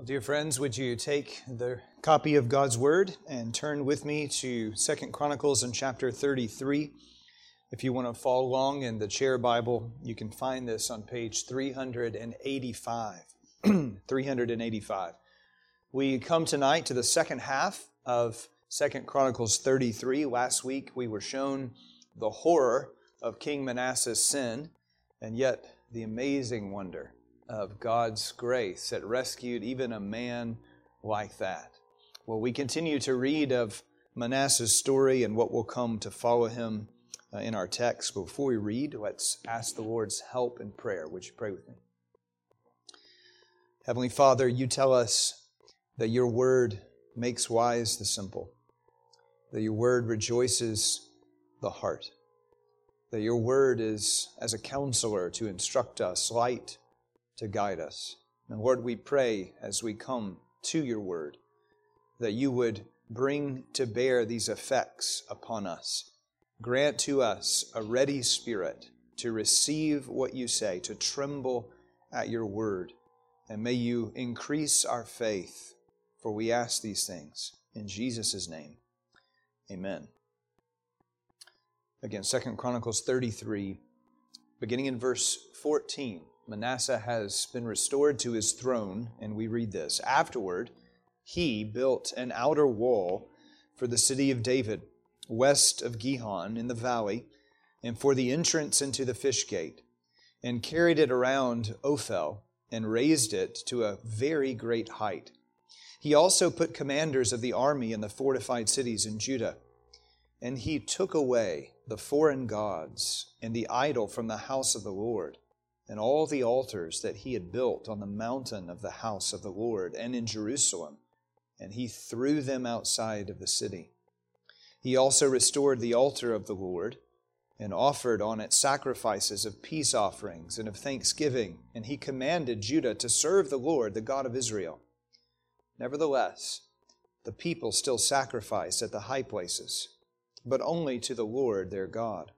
Well, dear friends, would you take the copy of God's Word and turn with me to Second Chronicles in chapter 33? If you want to follow along in the chair Bible, you can find this on page 385. 385. We come tonight to the second half of Second Chronicles 33. Last week we were shown the horror of King Manasseh's sin and yet the amazing wonder of God's grace that rescued even a man like that. Well, we continue to read of Manasseh's story and what will come to follow him uh, in our text. But before we read, let's ask the Lord's help in prayer. Would you pray with me? Heavenly Father, you tell us that your word makes wise the simple, that your word rejoices the heart, that your word is as a counselor to instruct us, light to guide us. And Lord, we pray as we come to your word that you would bring to bear these effects upon us. Grant to us a ready spirit to receive what you say, to tremble at your word. And may you increase our faith, for we ask these things in Jesus' name. Amen. Again, Second Chronicles 33, beginning in verse 14. Manasseh has been restored to his throne, and we read this. Afterward, he built an outer wall for the city of David, west of Gihon in the valley, and for the entrance into the fish gate, and carried it around Ophel, and raised it to a very great height. He also put commanders of the army in the fortified cities in Judah. And he took away the foreign gods and the idol from the house of the Lord and all the altars that he had built on the mountain of the house of the Lord and in Jerusalem, and he threw them outside of the city. He also restored the altar of the Lord and offered on it sacrifices of peace offerings and of thanksgiving, and he commanded Judah to serve the Lord, the God of Israel. Nevertheless, the people still sacrificed at the high places, but only to the Lord their God.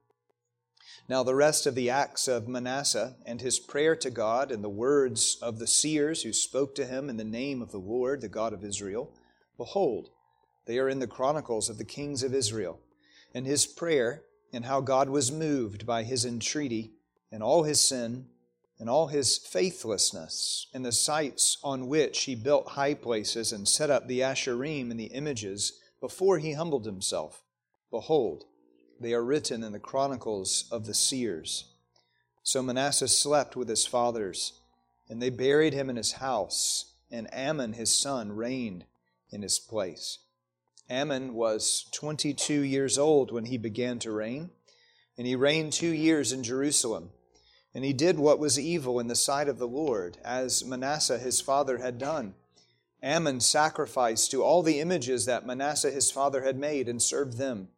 Now, the rest of the acts of Manasseh and his prayer to God and the words of the seers who spoke to him in the name of the Lord, the God of Israel, behold, they are in the chronicles of the kings of Israel. And his prayer and how God was moved by his entreaty and all his sin and all his faithlessness and the sites on which he built high places and set up the Asherim and the images before he humbled himself. Behold, they are written in the chronicles of the seers. So Manasseh slept with his fathers, and they buried him in his house, and Amon his son reigned in his place. Amon was 22 years old when he began to reign, and he reigned two years in Jerusalem. And he did what was evil in the sight of the Lord, as Manasseh his father had done. Amon sacrificed to all the images that Manasseh his father had made and served them.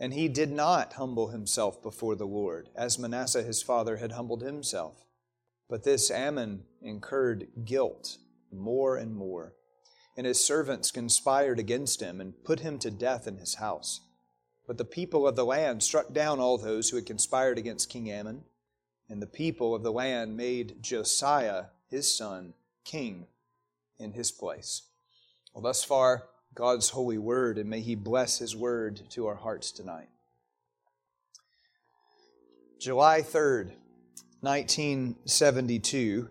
And he did not humble himself before the Lord, as Manasseh his father had humbled himself. But this Amon incurred guilt more and more. And his servants conspired against him and put him to death in his house. But the people of the land struck down all those who had conspired against King Amon, And the people of the land made Josiah, his son, king in his place. Well, thus far, God's holy word, and may He bless His word to our hearts tonight. July 3rd, 1972,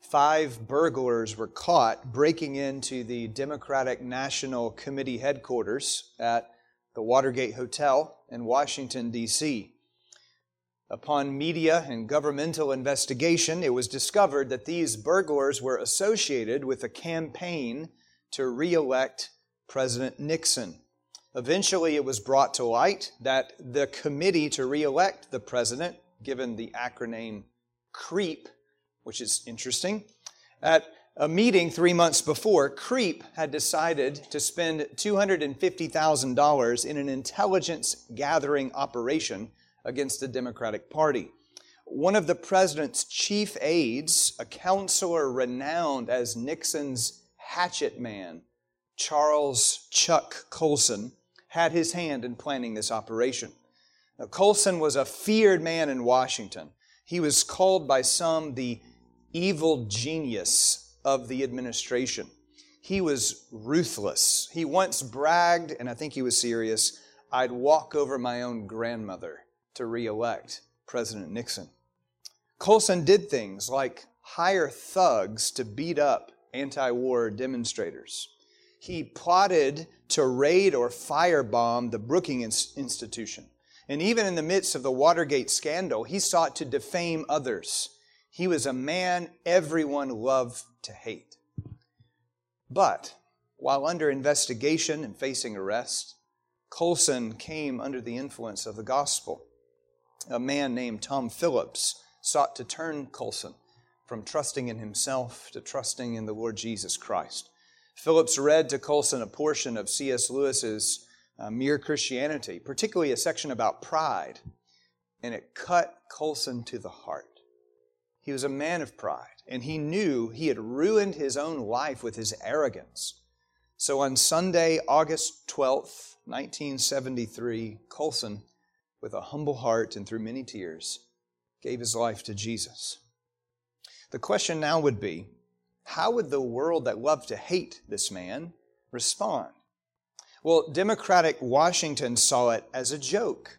five burglars were caught breaking into the Democratic National Committee headquarters at the Watergate Hotel in Washington, D.C. Upon media and governmental investigation, it was discovered that these burglars were associated with a campaign to re elect President Nixon. Eventually, it was brought to light that the committee to re-elect the president, given the acronym CREEP, which is interesting, at a meeting three months before, CREEP had decided to spend $250,000 in an intelligence gathering operation against the Democratic Party. One of the president's chief aides, a counselor renowned as Nixon's hatchet man, Charles Chuck Colson, had his hand in planning this operation. Now, Colson was a feared man in Washington. He was called by some the evil genius of the administration. He was ruthless. He once bragged, and I think he was serious, I'd walk over my own grandmother to reelect President Nixon. Colson did things like hire thugs to beat up anti war demonstrators. He plotted to raid or firebomb the Brookings Institution. And even in the midst of the Watergate scandal, he sought to defame others. He was a man everyone loved to hate. But while under investigation and facing arrest, Colson came under the influence of the gospel. A man named Tom Phillips sought to turn Colson from trusting in himself to trusting in the Lord Jesus Christ. Phillips read to Colson a portion of C.S. Lewis's uh, Mere Christianity, particularly a section about pride, and it cut Colson to the heart. He was a man of pride, and he knew he had ruined his own life with his arrogance. So on Sunday, August 12th, 1973, Colson, with a humble heart and through many tears, gave his life to Jesus. The question now would be how would the world that loved to hate this man respond? Well, Democratic Washington saw it as a joke.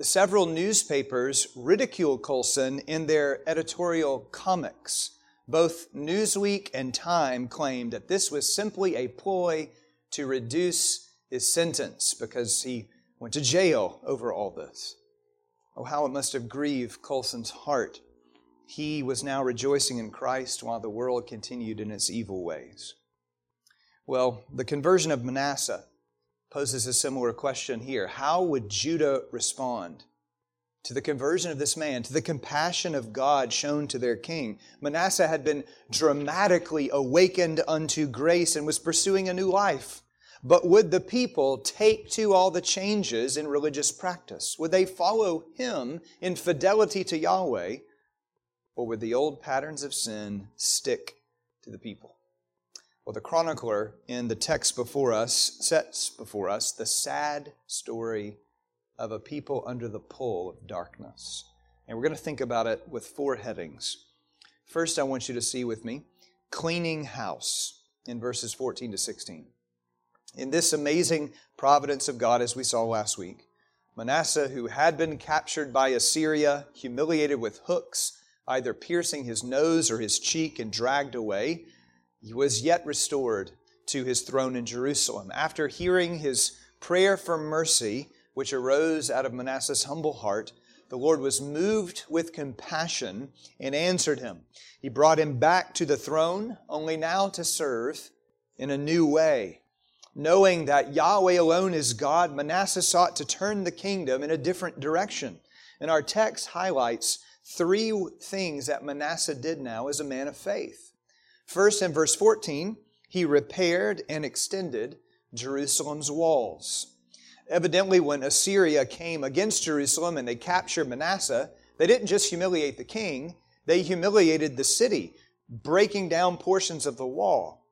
Several newspapers ridiculed Colson in their editorial comics. Both Newsweek and Time claimed that this was simply a ploy to reduce his sentence because he went to jail over all this. Oh, how it must have grieved Colson's heart. He was now rejoicing in Christ while the world continued in its evil ways. Well, the conversion of Manasseh poses a similar question here. How would Judah respond to the conversion of this man, to the compassion of God shown to their king? Manasseh had been dramatically awakened unto grace and was pursuing a new life. But would the people take to all the changes in religious practice? Would they follow him in fidelity to Yahweh? Or would the old patterns of sin stick to the people? Well, the chronicler in the text before us sets before us the sad story of a people under the pull of darkness. And we're going to think about it with four headings. First, I want you to see with me cleaning house in verses 14 to 16. In this amazing providence of God, as we saw last week, Manasseh, who had been captured by Assyria, humiliated with hooks, either piercing his nose or his cheek, and dragged away, he was yet restored to his throne in Jerusalem. After hearing his prayer for mercy, which arose out of Manasseh's humble heart, the Lord was moved with compassion and answered him. He brought him back to the throne, only now to serve in a new way. Knowing that Yahweh alone is God, Manasseh sought to turn the kingdom in a different direction. And our text highlights three things that Manasseh did now as a man of faith. First, in verse 14, he repaired and extended Jerusalem's walls. Evidently, when Assyria came against Jerusalem and they captured Manasseh, they didn't just humiliate the king, they humiliated the city, breaking down portions of the wall.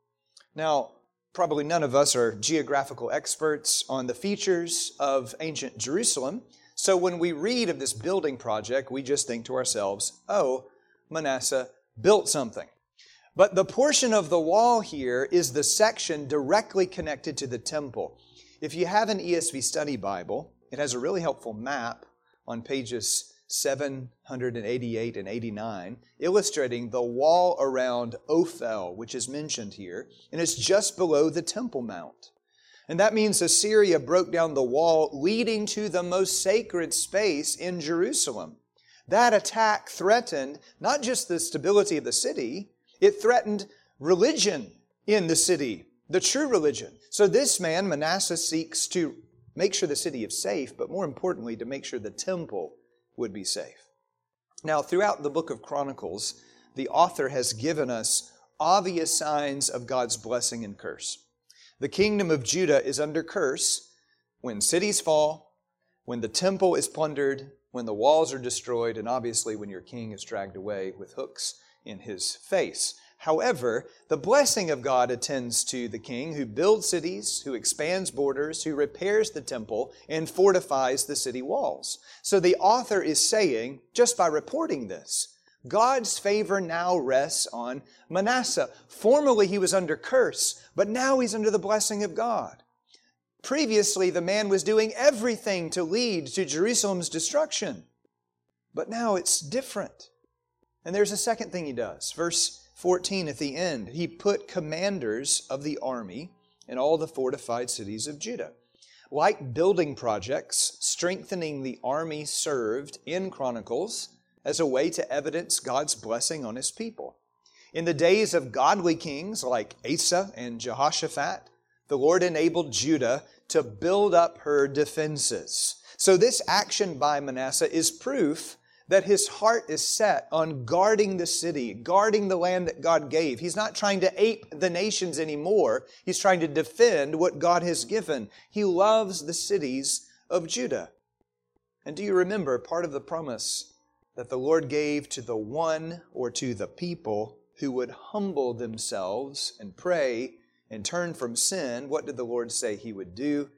Now, probably none of us are geographical experts on the features of ancient Jerusalem. So when we read of this building project, we just think to ourselves, oh, Manasseh built something. But the portion of the wall here is the section directly connected to the temple. If you have an ESV study Bible, it has a really helpful map on pages 788 and 89, illustrating the wall around Ophel, which is mentioned here, and it's just below the Temple Mount. And that means Assyria broke down the wall leading to the most sacred space in Jerusalem. That attack threatened not just the stability of the city, it threatened religion in the city, the true religion. So this man, Manasseh, seeks to make sure the city is safe, but more importantly, to make sure the temple would be safe. Now, throughout the book of Chronicles, the author has given us obvious signs of God's blessing and curse. The kingdom of Judah is under curse when cities fall, when the temple is plundered, when the walls are destroyed, and obviously when your king is dragged away with hooks in his face. However, the blessing of God attends to the king who builds cities, who expands borders, who repairs the temple, and fortifies the city walls. So the author is saying, just by reporting this, God's favor now rests on Manasseh. Formerly he was under curse, but now he's under the blessing of God. Previously, the man was doing everything to lead to Jerusalem's destruction, but now it's different. And there's a second thing he does. Verse 14 at the end, he put commanders of the army in all the fortified cities of Judah. Like building projects, strengthening the army served in Chronicles as a way to evidence God's blessing on his people. In the days of godly kings like Asa and Jehoshaphat, the Lord enabled Judah to build up her defenses. So, this action by Manasseh is proof that his heart is set on guarding the city, guarding the land that God gave. He's not trying to ape the nations anymore. He's trying to defend what God has given. He loves the cities of Judah. And do you remember part of the promise that the Lord gave to the one or to the people who would humble themselves and pray and turn from sin? What did the Lord say he would do?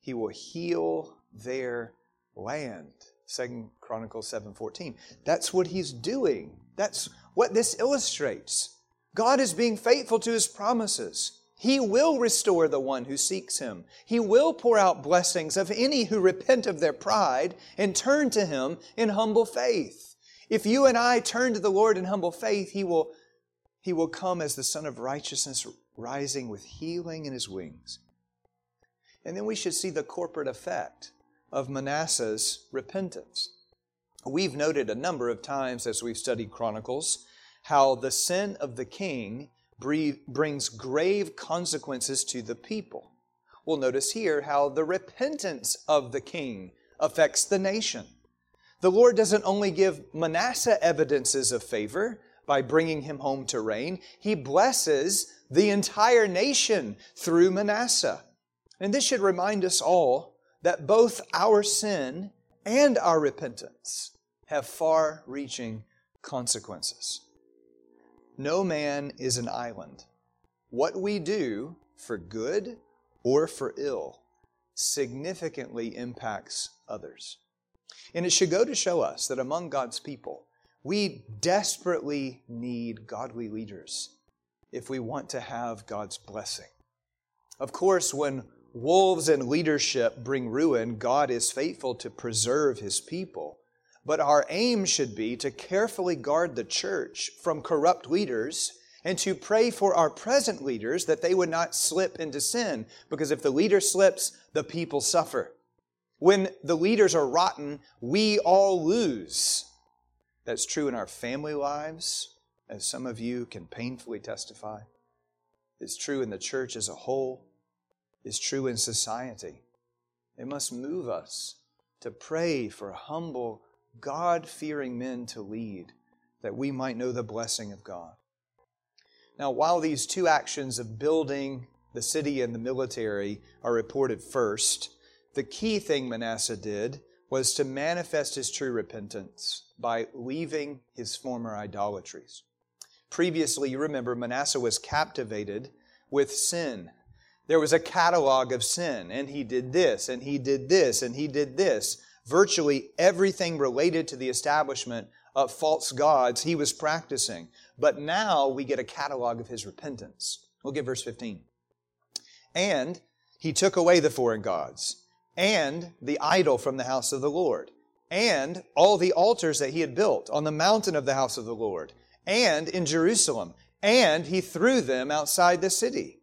He will heal their land. Second Chronicles 7:14. That's what he's doing. That's what this illustrates. God is being faithful to his promises. He will restore the one who seeks him. He will pour out blessings of any who repent of their pride and turn to him in humble faith. If you and I turn to the Lord in humble faith, he will, he will come as the Sun of Righteousness rising with healing in his wings. And then we should see the corporate effect of Manasseh's repentance. We've noted a number of times as we've studied Chronicles how the sin of the king brings grave consequences to the people. We'll notice here how the repentance of the king affects the nation. The Lord doesn't only give Manasseh evidences of favor by bringing him home to reign, he blesses the entire nation through Manasseh. And this should remind us all that both our sin and our repentance have far reaching consequences. No man is an island. What we do for good or for ill significantly impacts others. And it should go to show us that among God's people, we desperately need godly leaders if we want to have God's blessing. Of course, when wolves and leadership bring ruin, God is faithful to preserve his people. But our aim should be to carefully guard the church from corrupt leaders and to pray for our present leaders that they would not slip into sin. Because if the leader slips, the people suffer. When the leaders are rotten, we all lose. That's true in our family lives, as some of you can painfully testify. It's true in the church as a whole. It's true in society. It must move us to pray for humble God fearing men to lead, that we might know the blessing of God. Now, while these two actions of building the city and the military are reported first, the key thing Manasseh did was to manifest his true repentance by leaving his former idolatries. Previously, you remember, Manasseh was captivated with sin. There was a catalog of sin, and he did this, and he did this, and he did this virtually everything related to the establishment of false gods he was practicing. But now we get a catalog of his repentance. We'll get verse 15. And he took away the foreign gods and the idol from the house of the Lord and all the altars that he had built on the mountain of the house of the Lord and in Jerusalem and he threw them outside the city.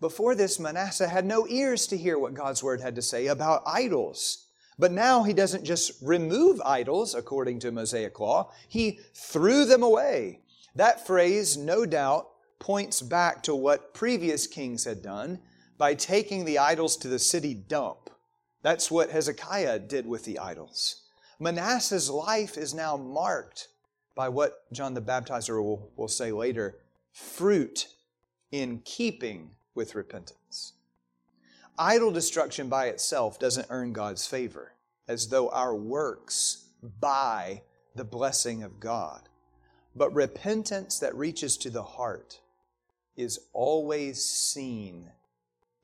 Before this, Manasseh had no ears to hear what God's word had to say about idols. But now he doesn't just remove idols according to Mosaic law, he threw them away. That phrase, no doubt, points back to what previous kings had done by taking the idols to the city dump. That's what Hezekiah did with the idols. Manasseh's life is now marked by what John the Baptizer will, will say later fruit in keeping with repentance. Idol destruction by itself doesn't earn God's favor, as though our works buy the blessing of God. But repentance that reaches to the heart is always seen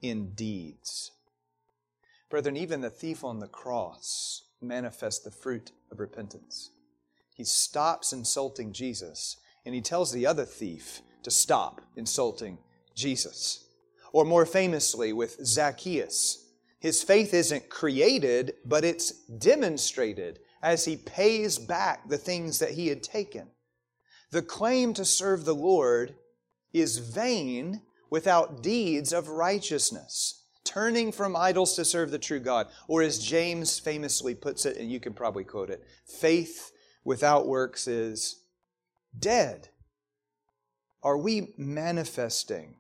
in deeds. Brethren, even the thief on the cross manifests the fruit of repentance. he stops insulting Jesus and he tells the other thief to stop insulting Jesus. Or more famously, with Zacchaeus, his faith isn't created, but it's demonstrated as he pays back the things that he had taken. The claim to serve the Lord is vain without deeds of righteousness, turning from idols to serve the true God. Or as James famously puts it, and you can probably quote it faith without works is dead. Are we manifesting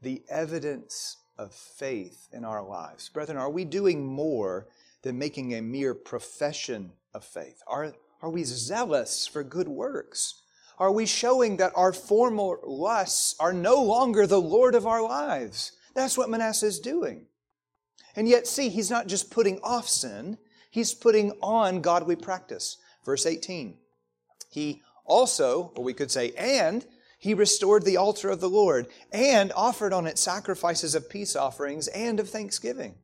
the evidence of faith in our lives? Brethren, are we doing more than making a mere profession of faith? Are, are we zealous for good works? Are we showing that our former lusts are no longer the Lord of our lives? That's what Manasseh is doing. And yet, see, he's not just putting off sin, he's putting on godly practice. Verse 18. He also, or we could say, and he restored the altar of the Lord and offered on it sacrifices of peace offerings and of thanksgiving.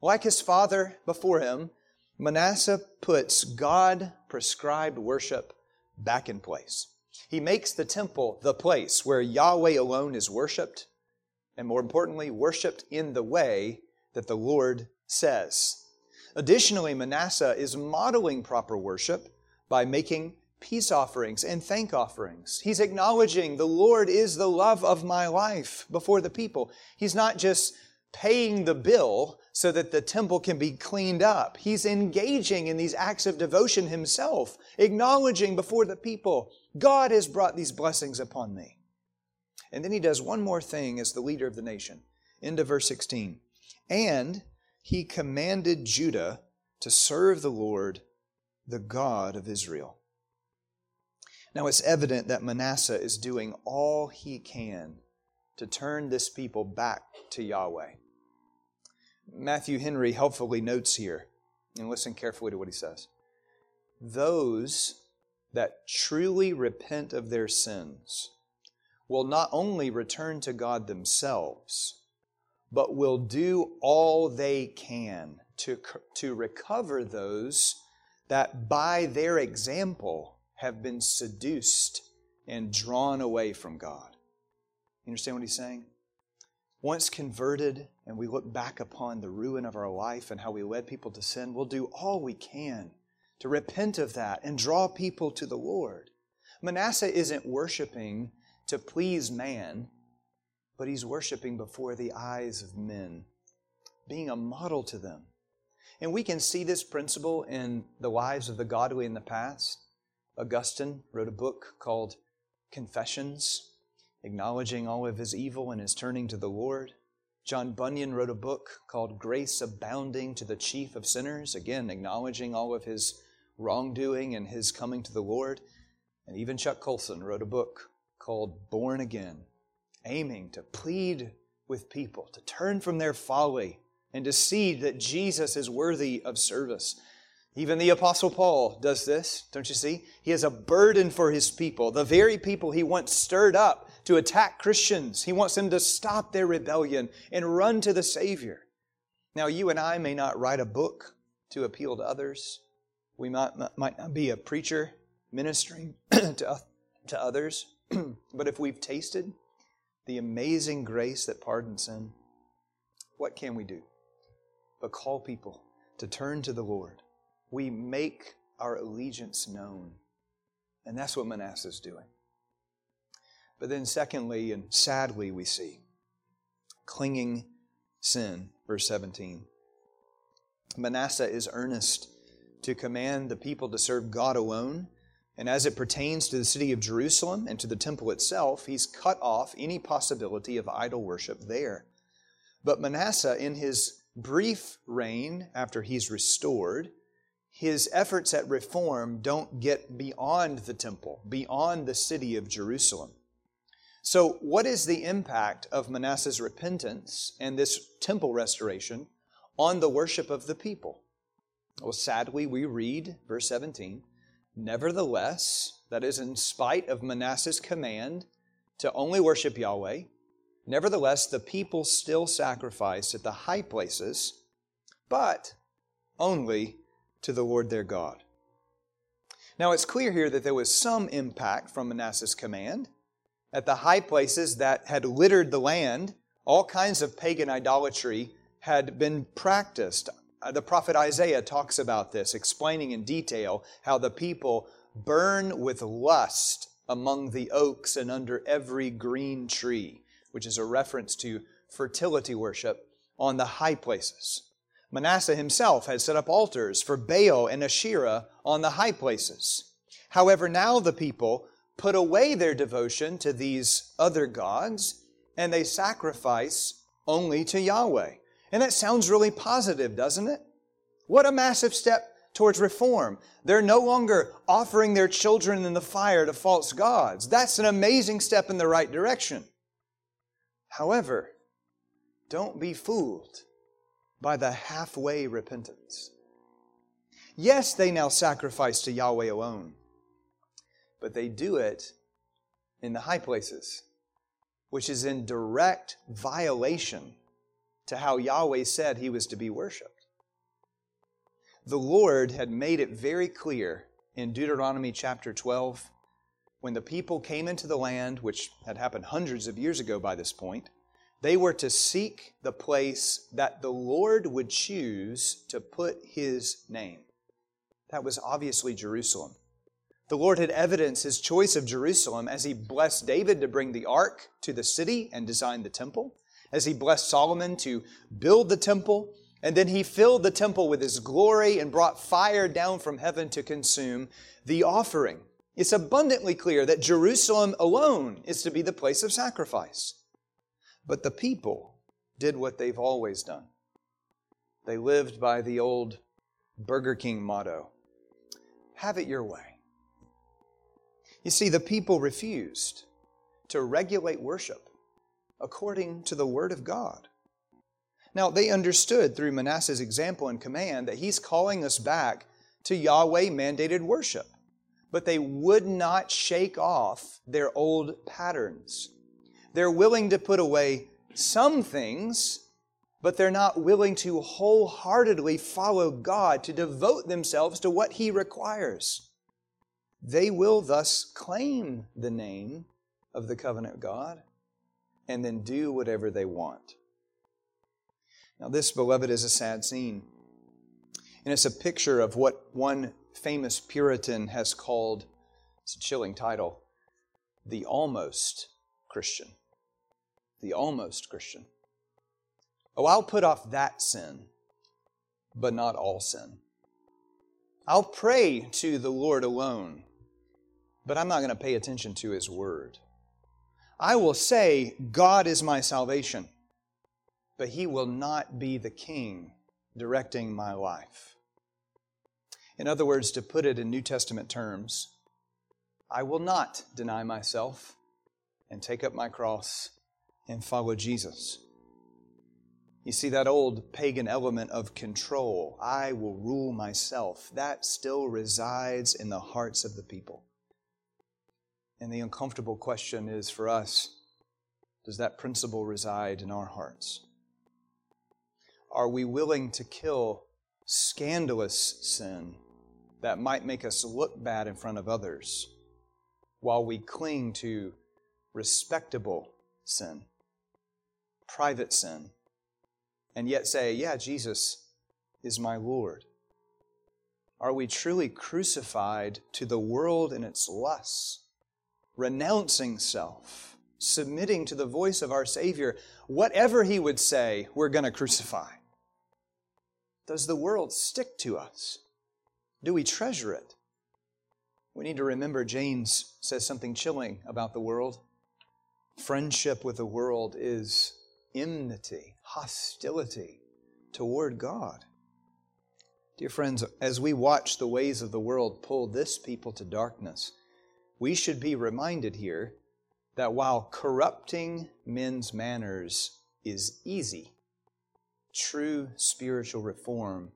Like his father before him, Manasseh puts God prescribed worship back in place. He makes the temple the place where Yahweh alone is worshiped, and more importantly, worshiped in the way that the Lord says. Additionally, Manasseh is modeling proper worship by making peace offerings and thank offerings. He's acknowledging the Lord is the love of my life before the people. He's not just paying the bill so that the temple can be cleaned up. He's engaging in these acts of devotion himself, acknowledging before the people, God has brought these blessings upon me. And then he does one more thing as the leader of the nation. Into verse 16. And he commanded Judah to serve the Lord, the God of Israel. Now it's evident that Manasseh is doing all he can to turn this people back to Yahweh. Matthew Henry helpfully notes here, and listen carefully to what he says. Those that truly repent of their sins will not only return to God themselves, but will do all they can to, to recover those that by their example have been seduced and drawn away from God. You understand what he's saying? Once converted and we look back upon the ruin of our life and how we led people to sin, we'll do all we can to repent of that and draw people to the Lord. Manasseh isn't worshiping to please man, but he's worshiping before the eyes of men, being a model to them. And we can see this principle in the lives of the godly in the past. Augustine wrote a book called Confessions, acknowledging all of his evil and his turning to the Lord. John Bunyan wrote a book called Grace Abounding to the Chief of Sinners, again, acknowledging all of his wrongdoing and his coming to the Lord. And even Chuck Colson wrote a book called Born Again, aiming to plead with people to turn from their folly and to see that Jesus is worthy of service. Even the Apostle Paul does this, don't you see? He has a burden for his people, the very people he once stirred up to attack Christians. He wants them to stop their rebellion and run to the Savior. Now, you and I may not write a book to appeal to others. We might, might not be a preacher ministering to, to others. but if we've tasted the amazing grace that pardons sin, what can we do but call people to turn to the Lord? we make our allegiance known. And that's what Manasseh is doing. But then, secondly, and sadly, we see clinging sin, verse 17. Manasseh is earnest to command the people to serve God alone. And as it pertains to the city of Jerusalem and to the temple itself, he's cut off any possibility of idol worship there. But Manasseh, in his brief reign after he's restored, his efforts at reform don't get beyond the temple, beyond the city of Jerusalem. So, what is the impact of Manasseh's repentance and this temple restoration on the worship of the people? Well, sadly, we read, verse 17, Nevertheless, that is, in spite of Manasseh's command to only worship Yahweh, nevertheless, the people still sacrifice at the high places, but only to the Lord their God. Now it's clear here that there was some impact from Manasseh's command. At the high places that had littered the land, all kinds of pagan idolatry had been practiced. Uh, the prophet Isaiah talks about this, explaining in detail how the people burn with lust among the oaks and under every green tree, which is a reference to fertility worship on the high places. Manasseh himself had set up altars for Baal and Asherah on the high places. However, now the people put away their devotion to these other gods and they sacrifice only to Yahweh. And that sounds really positive, doesn't it? What a massive step towards reform. They're no longer offering their children in the fire to false gods. That's an amazing step in the right direction. However, don't be fooled by the halfway repentance. Yes, they now sacrifice to Yahweh alone, but they do it in the high places, which is in direct violation to how Yahweh said he was to be worshiped. The Lord had made it very clear in Deuteronomy chapter 12 when the people came into the land, which had happened hundreds of years ago by this point, they were to seek the place that the Lord would choose to put his name. That was obviously Jerusalem. The Lord had evidenced his choice of Jerusalem as he blessed David to bring the ark to the city and design the temple, as he blessed Solomon to build the temple, and then he filled the temple with his glory and brought fire down from heaven to consume the offering. It's abundantly clear that Jerusalem alone is to be the place of sacrifice. But the people did what they've always done. They lived by the old Burger King motto have it your way. You see, the people refused to regulate worship according to the Word of God. Now, they understood through Manasseh's example and command that he's calling us back to Yahweh mandated worship, but they would not shake off their old patterns. They're willing to put away some things, but they're not willing to wholeheartedly follow God, to devote themselves to what He requires. They will thus claim the name of the covenant God and then do whatever they want. Now, this, beloved, is a sad scene. And it's a picture of what one famous Puritan has called, it's a chilling title, the almost Christian the almost Christian. Oh, I'll put off that sin, but not all sin. I'll pray to the Lord alone, but I'm not going to pay attention to His Word. I will say, God is my salvation, but He will not be the King directing my life. In other words, to put it in New Testament terms, I will not deny myself and take up my cross and follow Jesus. You see, that old pagan element of control, I will rule myself, that still resides in the hearts of the people. And the uncomfortable question is for us does that principle reside in our hearts? Are we willing to kill scandalous sin that might make us look bad in front of others while we cling to respectable sin? private sin and yet say, Yeah, Jesus is my Lord? Are we truly crucified to the world and its lusts, renouncing self, submitting to the voice of our Savior? Whatever He would say, we're going to crucify. Does the world stick to us? Do we treasure it? We need to remember James says something chilling about the world. Friendship with the world is enmity, hostility toward God. Dear friends, as we watch the ways of the world pull this people to darkness, we should be reminded here that while corrupting men's manners is easy, true spiritual reform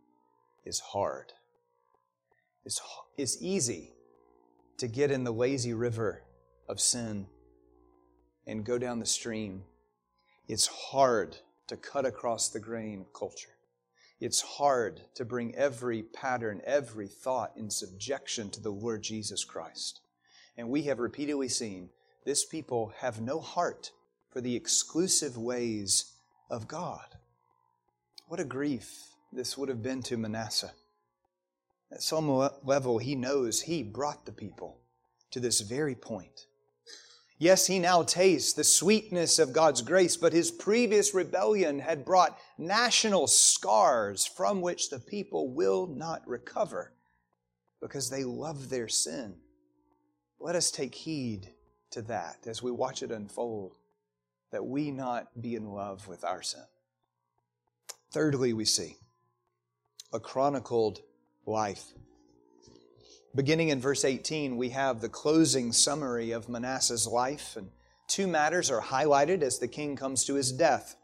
is hard. It's, it's easy to get in the lazy river of sin and go down the stream it's hard to cut across the grain of culture. it's hard to bring every pattern, every thought in subjection to the Lord Jesus Christ. And we have repeatedly seen this people have no heart for the exclusive ways of God. What a grief this would have been to Manasseh. At some level, he knows he brought the people to this very point. Yes, he now tastes the sweetness of God's grace, but his previous rebellion had brought national scars from which the people will not recover because they love their sin. Let us take heed to that as we watch it unfold, that we not be in love with our sin. Thirdly, we see a chronicled life. Beginning in verse 18, we have the closing summary of Manasseh's life, and two matters are highlighted as the king comes to his death.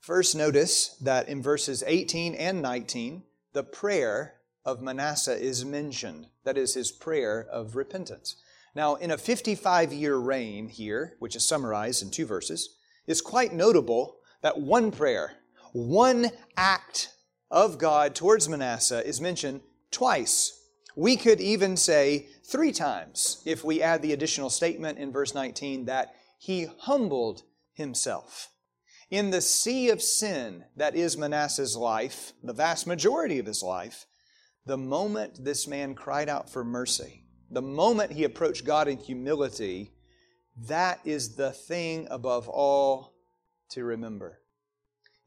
First, notice that in verses 18 and 19, the prayer of Manasseh is mentioned. That is his prayer of repentance. Now, in a 55 year reign here, which is summarized in two verses, it's quite notable that one prayer, one act of God towards Manasseh is mentioned twice we could even say three times if we add the additional statement in verse 19 that he humbled himself. In the sea of sin that is Manasseh's life, the vast majority of his life, the moment this man cried out for mercy, the moment he approached God in humility, that is the thing above all to remember.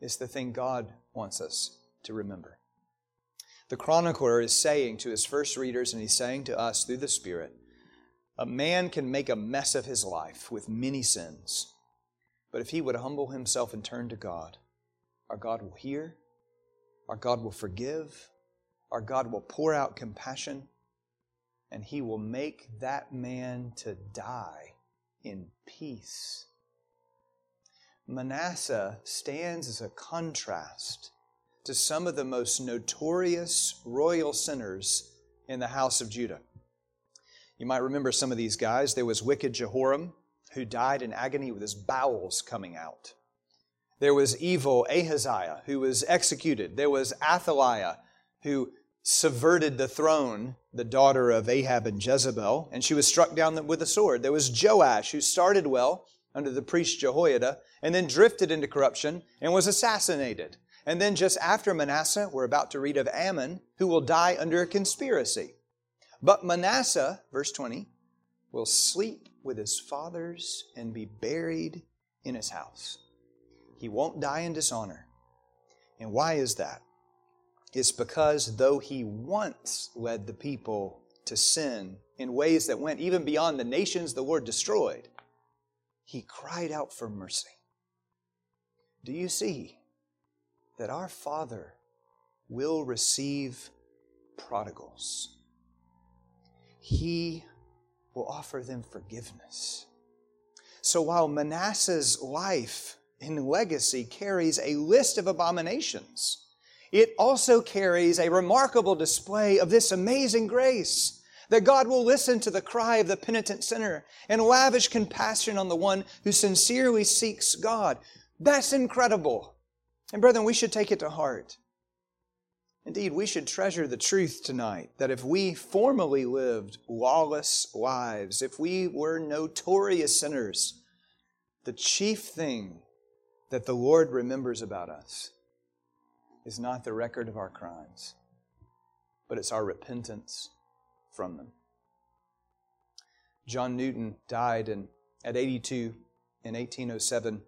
It's the thing God wants us to remember the chronicler is saying to his first readers, and he's saying to us through the Spirit, a man can make a mess of his life with many sins. But if he would humble himself and turn to God, our God will hear, our God will forgive, our God will pour out compassion, and he will make that man to die in peace. Manasseh stands as a contrast to some of the most notorious royal sinners in the house of Judah. You might remember some of these guys. There was wicked Jehoram, who died in agony with his bowels coming out. There was evil Ahaziah, who was executed. There was Athaliah, who subverted the throne, the daughter of Ahab and Jezebel, and she was struck down with a sword. There was Joash, who started well under the priest Jehoiada, and then drifted into corruption and was assassinated. And then just after Manasseh, we're about to read of Amon, who will die under a conspiracy. But Manasseh, verse 20, will sleep with his fathers and be buried in his house. He won't die in dishonor. And why is that? It's because though he once led the people to sin in ways that went even beyond the nations the Lord destroyed, he cried out for mercy. Do you see that our Father will receive prodigals. He will offer them forgiveness. So while Manasseh's life in legacy carries a list of abominations, it also carries a remarkable display of this amazing grace that God will listen to the cry of the penitent sinner and lavish compassion on the one who sincerely seeks God. That's incredible. And brethren, we should take it to heart. Indeed, we should treasure the truth tonight that if we formerly lived lawless lives, if we were notorious sinners, the chief thing that the Lord remembers about us is not the record of our crimes, but it's our repentance from them. John Newton died in, at 82 in 1807,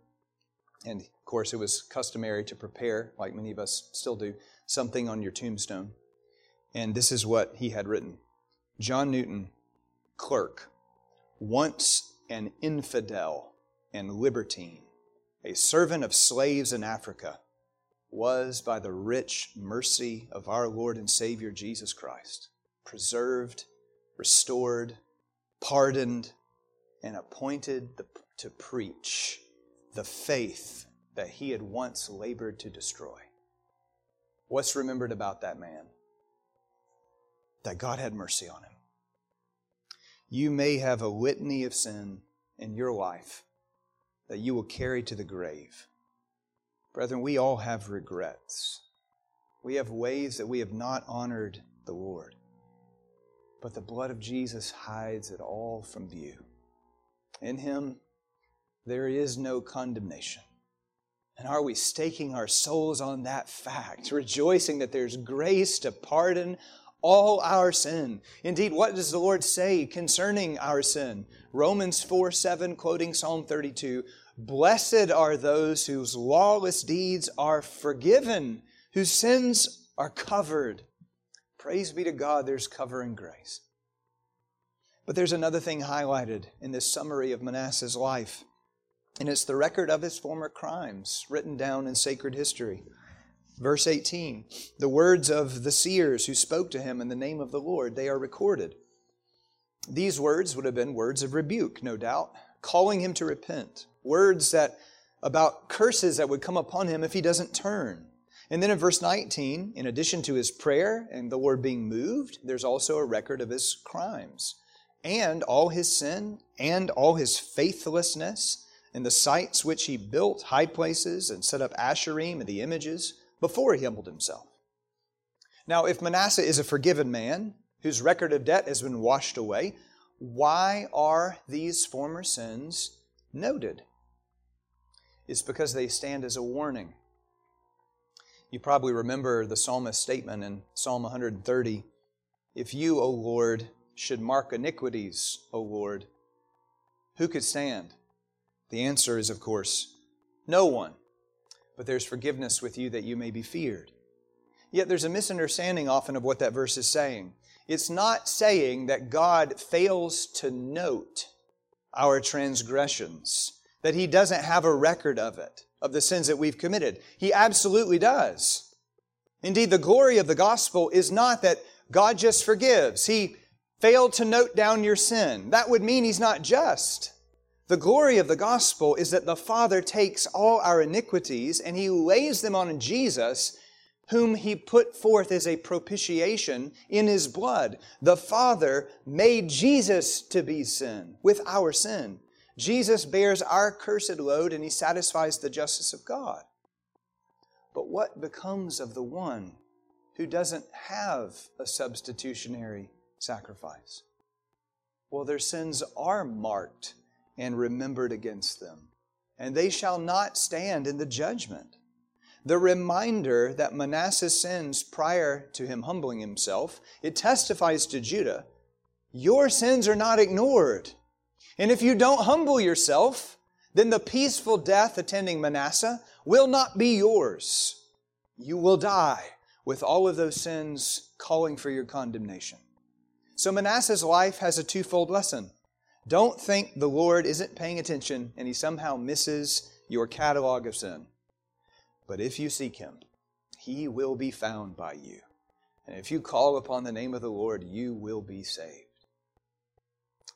and of course, it was customary to prepare, like many of us still do, something on your tombstone. And this is what he had written John Newton, clerk, once an infidel and libertine, a servant of slaves in Africa, was by the rich mercy of our Lord and Savior Jesus Christ preserved, restored, pardoned, and appointed to preach the faith that he had once labored to destroy. What's remembered about that man? That God had mercy on him. You may have a litany of sin in your life that you will carry to the grave. Brethren, we all have regrets. We have ways that we have not honored the Lord. But the blood of Jesus hides it all from view. In Him, there is no condemnation. And are we staking our souls on that fact, rejoicing that there's grace to pardon all our sin? Indeed, what does the Lord say concerning our sin? Romans 4 7, quoting Psalm 32 Blessed are those whose lawless deeds are forgiven, whose sins are covered. Praise be to God, there's covering grace. But there's another thing highlighted in this summary of Manasseh's life, and it's the record of his former crimes written down in sacred history. Verse 18 The words of the seers who spoke to him in the name of the Lord, they are recorded. These words would have been words of rebuke, no doubt, calling him to repent, words that about curses that would come upon him if he doesn't turn. And then in verse 19, in addition to his prayer and the Lord being moved, there's also a record of his crimes and all his sin and all his faithlessness and the sites which he built high places and set up Asherim and the images before he humbled himself. Now, if Manasseh is a forgiven man whose record of debt has been washed away, why are these former sins noted? It's because they stand as a warning. You probably remember the psalmist's statement in Psalm 130 If you, O Lord, should mark iniquities, O Lord, who could stand? The answer is, of course, no one. But there's forgiveness with you that you may be feared. Yet there's a misunderstanding often of what that verse is saying. It's not saying that God fails to note our transgressions, that He doesn't have a record of it, of the sins that we've committed. He absolutely does. Indeed, the glory of the gospel is not that God just forgives. He failed to note down your sin. That would mean He's not just. The glory of the gospel is that the Father takes all our iniquities and He lays them on Jesus whom he put forth as a propitiation in his blood. The Father made Jesus to be sin with our sin. Jesus bears our cursed load and he satisfies the justice of God. But what becomes of the one who doesn't have a substitutionary sacrifice? Well, their sins are marked and remembered against them, and they shall not stand in the judgment the reminder that Manasseh sins prior to him humbling himself, it testifies to Judah, your sins are not ignored. And if you don't humble yourself, then the peaceful death attending Manasseh will not be yours. You will die with all of those sins calling for your condemnation. So Manasseh's life has a twofold lesson. Don't think the Lord isn't paying attention and he somehow misses your catalog of sin. But if you seek him, he will be found by you. And if you call upon the name of the Lord, you will be saved.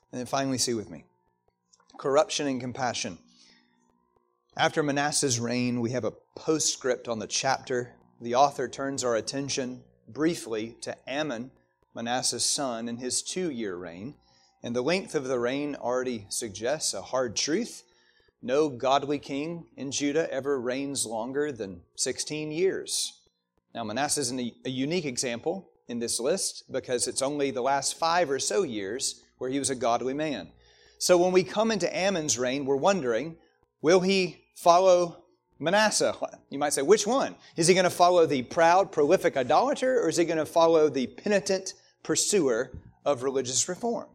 And then finally, see with me corruption and compassion. After Manasseh's reign, we have a postscript on the chapter. The author turns our attention briefly to Amon, Manasseh's son, and his two year reign. And the length of the reign already suggests a hard truth no godly king in Judah ever reigns longer than 16 years. Now, Manasseh is a unique example in this list because it's only the last five or so years where he was a godly man. So when we come into Amon's reign, we're wondering will he follow Manasseh? You might say, which one? Is he going to follow the proud, prolific idolater, or is he going to follow the penitent pursuer of religious reform?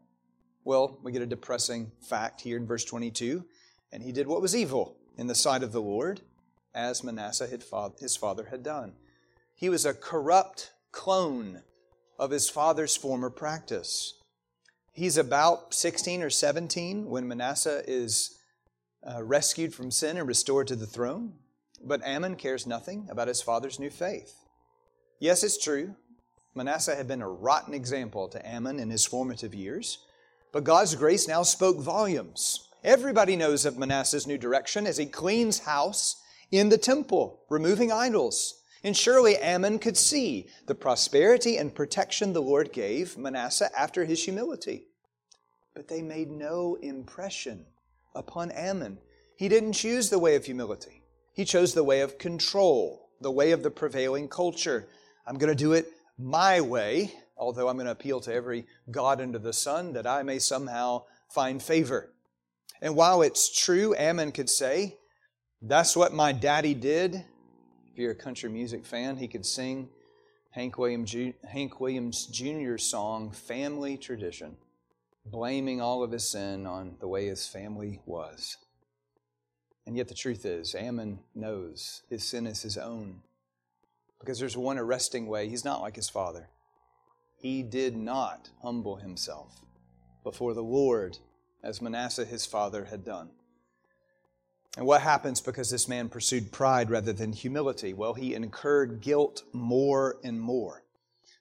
Well, we get a depressing fact here in verse 22 and he did what was evil in the sight of the Lord, as Manasseh his father had done. He was a corrupt clone of his father's former practice. He's about 16 or 17 when Manasseh is uh, rescued from sin and restored to the throne. But Amon cares nothing about his father's new faith. Yes, it's true. Manasseh had been a rotten example to Amon in his formative years, but God's grace now spoke volumes Everybody knows of Manasseh's new direction as he cleans house in the temple, removing idols. And surely Amon could see the prosperity and protection the Lord gave Manasseh after his humility. But they made no impression upon Amon. He didn't choose the way of humility, he chose the way of control, the way of the prevailing culture. I'm going to do it my way, although I'm going to appeal to every God under the sun that I may somehow find favor. And while it's true, Amon could say, That's what my daddy did. If you're a country music fan, he could sing Hank Williams, Hank Williams Jr.'s song, Family Tradition, blaming all of his sin on the way his family was. And yet the truth is, Amon knows his sin is his own. Because there's one arresting way. He's not like his father. He did not humble himself before the Lord as Manasseh his father had done. And what happens because this man pursued pride rather than humility? Well, he incurred guilt more and more.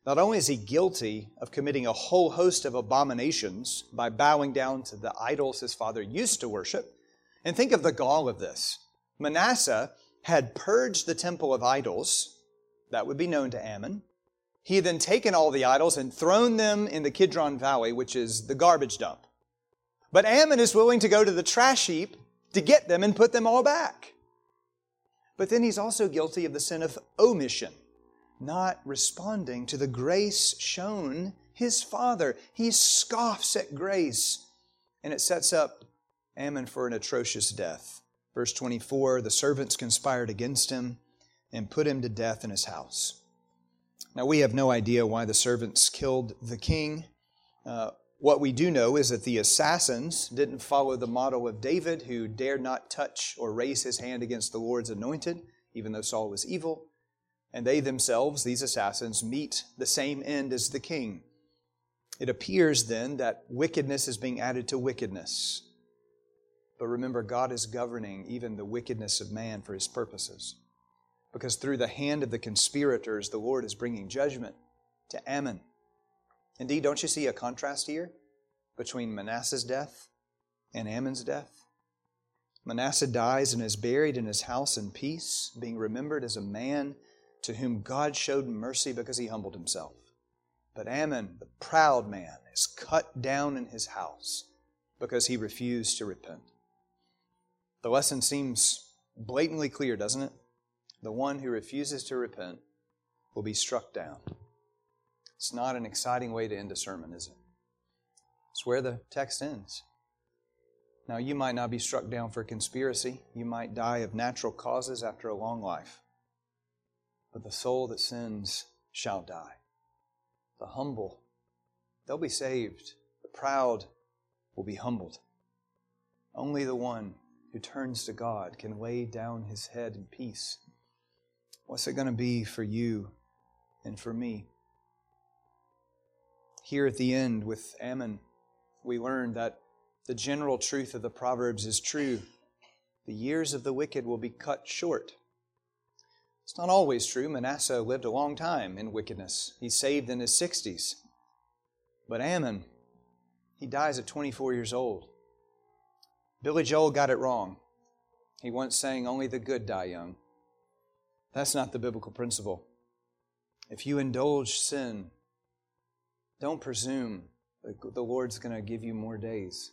Not only is he guilty of committing a whole host of abominations by bowing down to the idols his father used to worship, and think of the gall of this. Manasseh had purged the temple of idols, that would be known to Amon. He had then taken all the idols and thrown them in the Kidron Valley, which is the garbage dump. But Amon is willing to go to the trash heap to get them and put them all back. But then he's also guilty of the sin of omission, not responding to the grace shown his father. He scoffs at grace, and it sets up Amon for an atrocious death. Verse 24 the servants conspired against him and put him to death in his house. Now, we have no idea why the servants killed the king. Uh, what we do know is that the assassins didn't follow the model of David, who dared not touch or raise his hand against the Lord's anointed, even though Saul was evil. And they themselves, these assassins, meet the same end as the king. It appears then that wickedness is being added to wickedness. But remember, God is governing even the wickedness of man for his purposes. Because through the hand of the conspirators, the Lord is bringing judgment to Amon. Indeed, don't you see a contrast here between Manasseh's death and Amon's death? Manasseh dies and is buried in his house in peace, being remembered as a man to whom God showed mercy because he humbled himself. But Amon, the proud man, is cut down in his house because he refused to repent. The lesson seems blatantly clear, doesn't it? The one who refuses to repent will be struck down. It's not an exciting way to end a sermon, is it? It's where the text ends. Now, you might not be struck down for conspiracy. You might die of natural causes after a long life. But the soul that sins shall die. The humble, they'll be saved. The proud will be humbled. Only the one who turns to God can lay down his head in peace. What's it going to be for you and for me? Here at the end with Amon, we learn that the general truth of the Proverbs is true. The years of the wicked will be cut short. It's not always true. Manasseh lived a long time in wickedness. He saved in his 60s. But Amon, he dies at 24 years old. Billy Joel got it wrong. He once sang, Only the good die young. That's not the biblical principle. If you indulge sin, don't presume the Lord's going to give you more days.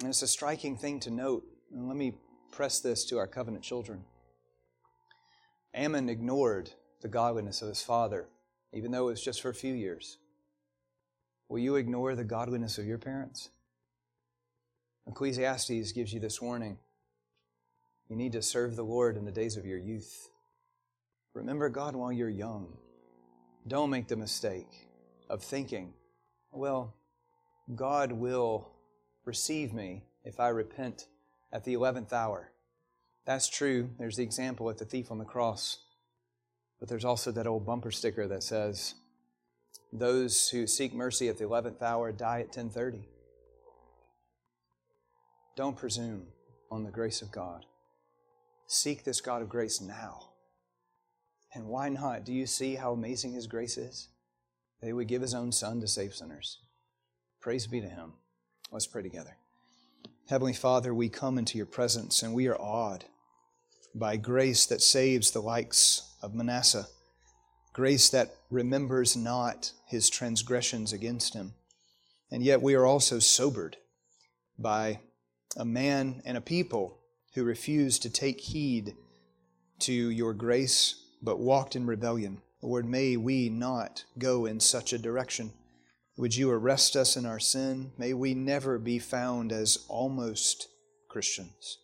And it's a striking thing to note. And let me press this to our covenant children. Amon ignored the godliness of his father, even though it was just for a few years. Will you ignore the godliness of your parents? Ecclesiastes gives you this warning. You need to serve the Lord in the days of your youth. Remember God while you're young. Don't make the mistake of thinking, well, God will receive me if I repent at the 11th hour. That's true. There's the example at the thief on the cross. But there's also that old bumper sticker that says, those who seek mercy at the 11th hour die at 1030. Don't presume on the grace of God. Seek this God of grace now. And why not? Do you see how amazing His grace is? That He would give His own Son to save sinners. Praise be to Him. Let's pray together. Heavenly Father, we come into your presence and we are awed by grace that saves the likes of Manasseh, grace that remembers not his transgressions against him. And yet we are also sobered by a man and a people who refused to take heed to your grace but walked in rebellion. Lord, may we not go in such a direction. Would you arrest us in our sin? May we never be found as almost Christians.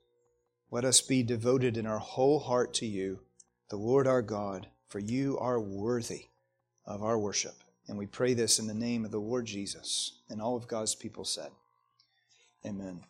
Let us be devoted in our whole heart to you, the Lord our God, for you are worthy of our worship. And we pray this in the name of the Lord Jesus. And all of God's people said, Amen.